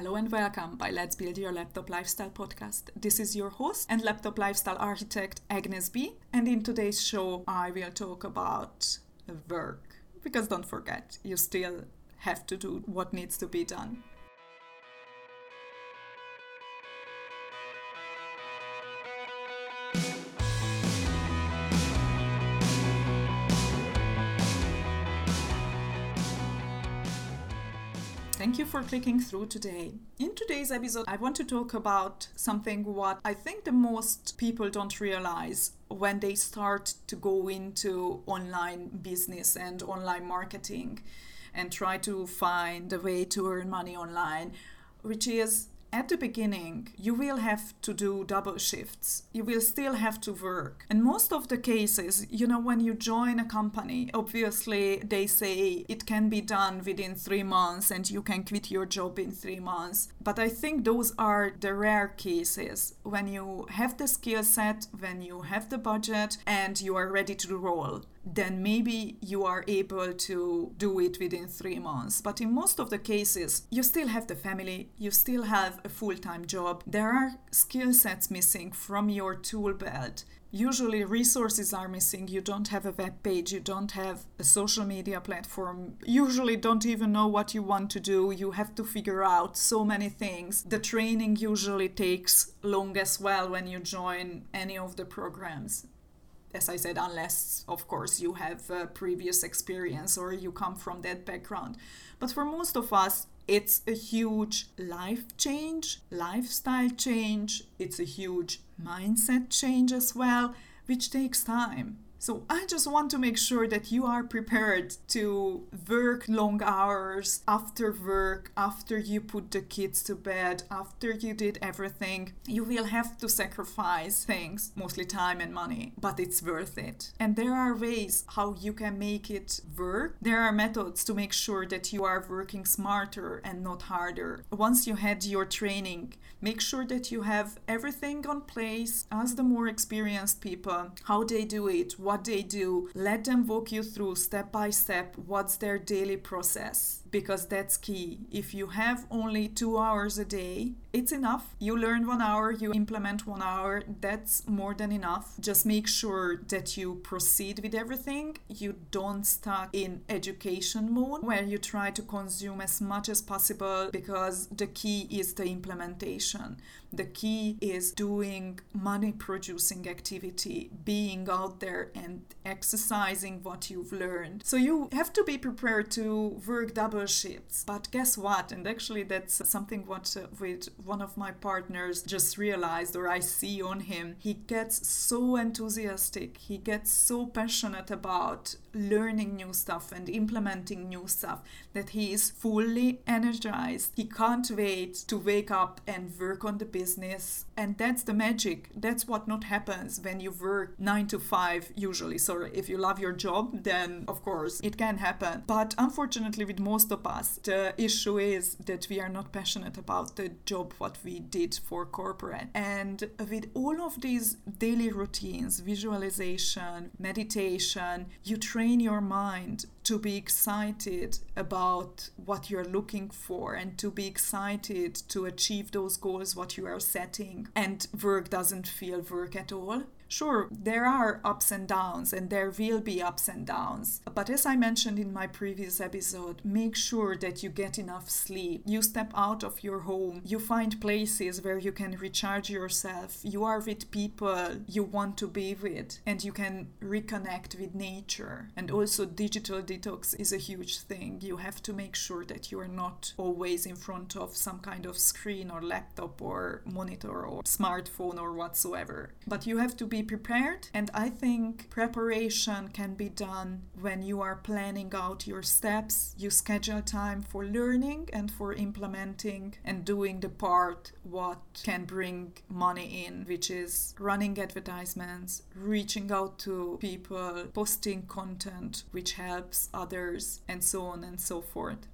Hello and welcome by Let's Build Your Laptop Lifestyle podcast. This is your host and laptop lifestyle architect Agnes B. And in today's show, I will talk about work. Because don't forget, you still have to do what needs to be done. Thank you for clicking through today. In today's episode, I want to talk about something what I think the most people don't realize when they start to go into online business and online marketing and try to find a way to earn money online, which is at the beginning, you will have to do double shifts. You will still have to work. And most of the cases, you know, when you join a company, obviously they say it can be done within three months and you can quit your job in three months. But I think those are the rare cases when you have the skill set, when you have the budget, and you are ready to roll then maybe you are able to do it within three months. But in most of the cases, you still have the family, you still have a full time job. There are skill sets missing from your tool belt. Usually, resources are missing. You don't have a web page, you don't have a social media platform, usually, don't even know what you want to do. You have to figure out so many things. The training usually takes long as well when you join any of the programs as I said, unless, of course, you have previous experience or you come from that background. But for most of us, it's a huge life change, lifestyle change, it's a huge mindset change as well, which takes time. So I just want to make sure that you are prepared to work long hours after work, after you put the kids to bed, after you did everything. You will have to sacrifice things, mostly time and money, but it's worth it. And there are ways how you can make it work. There are methods to make sure that you are working smarter and not harder. Once you had your training, make sure that you have everything on place. Ask the more experienced people how they do it what they do. Let them walk you through step by step what's their daily process because that's key. If you have only two hours a day, it's enough. You learn one hour, you implement one hour, that's more than enough. Just make sure that you proceed with everything. You don't stuck in education mode where you try to consume as much as possible because the key is the implementation. The key is doing money producing activity, being out there and exercising what you've learned. So you have to be prepared to work double shifts. But guess what? And actually, that's something what uh, with one of my partners just realized, or I see on him. He gets so enthusiastic, he gets so passionate about learning new stuff and implementing new stuff that he is fully energized. He can't wait to wake up and work on the business. And that's the magic. That's what not happens when you work nine to five, usually. So if you love your job, then of course it can happen. But unfortunately, with most of us, the issue is that we are not passionate about the job what we did for corporate. And with all of these daily routines, visualization, meditation, you train your mind to be excited about what you're looking for and to be excited to achieve those goals what you are setting and work doesn't feel work at all Sure, there are ups and downs, and there will be ups and downs. But as I mentioned in my previous episode, make sure that you get enough sleep. You step out of your home, you find places where you can recharge yourself. You are with people you want to be with, and you can reconnect with nature. And also, digital detox is a huge thing. You have to make sure that you are not always in front of some kind of screen or laptop or monitor or smartphone or whatsoever. But you have to be prepared. And I think preparation can be done when you are planning out your steps. You schedule time for learning and for implementing and doing the part what can bring money in, which is running advertisements, reaching out to people, posting content which helps others, and so on and so forth.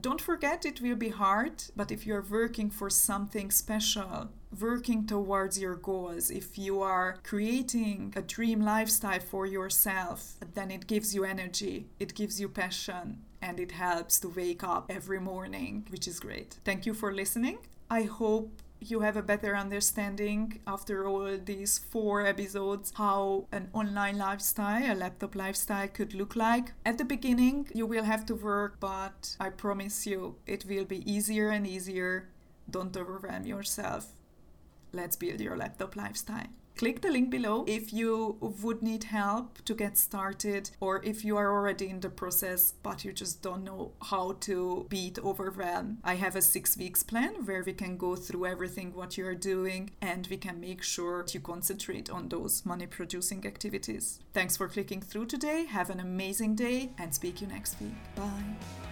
Don't forget it will be hard, but if you're working for something special, working towards your goals, if you are creating a dream lifestyle for yourself, then it gives you energy, it gives you passion, and it helps to wake up every morning, which is great. Thank you for listening. I hope you have a better understanding after all these four episodes how an online lifestyle, a laptop lifestyle could look like. At the beginning, you will have to work, but I promise you it will be easier and easier. Don't overwhelm yourself. Let's build your laptop lifestyle. Click the link below if you would need help to get started or if you are already in the process but you just don't know how to beat overwhelm. I have a six weeks plan where we can go through everything what you're doing and we can make sure you concentrate on those money producing activities. Thanks for clicking through today. Have an amazing day and speak you next week. Bye.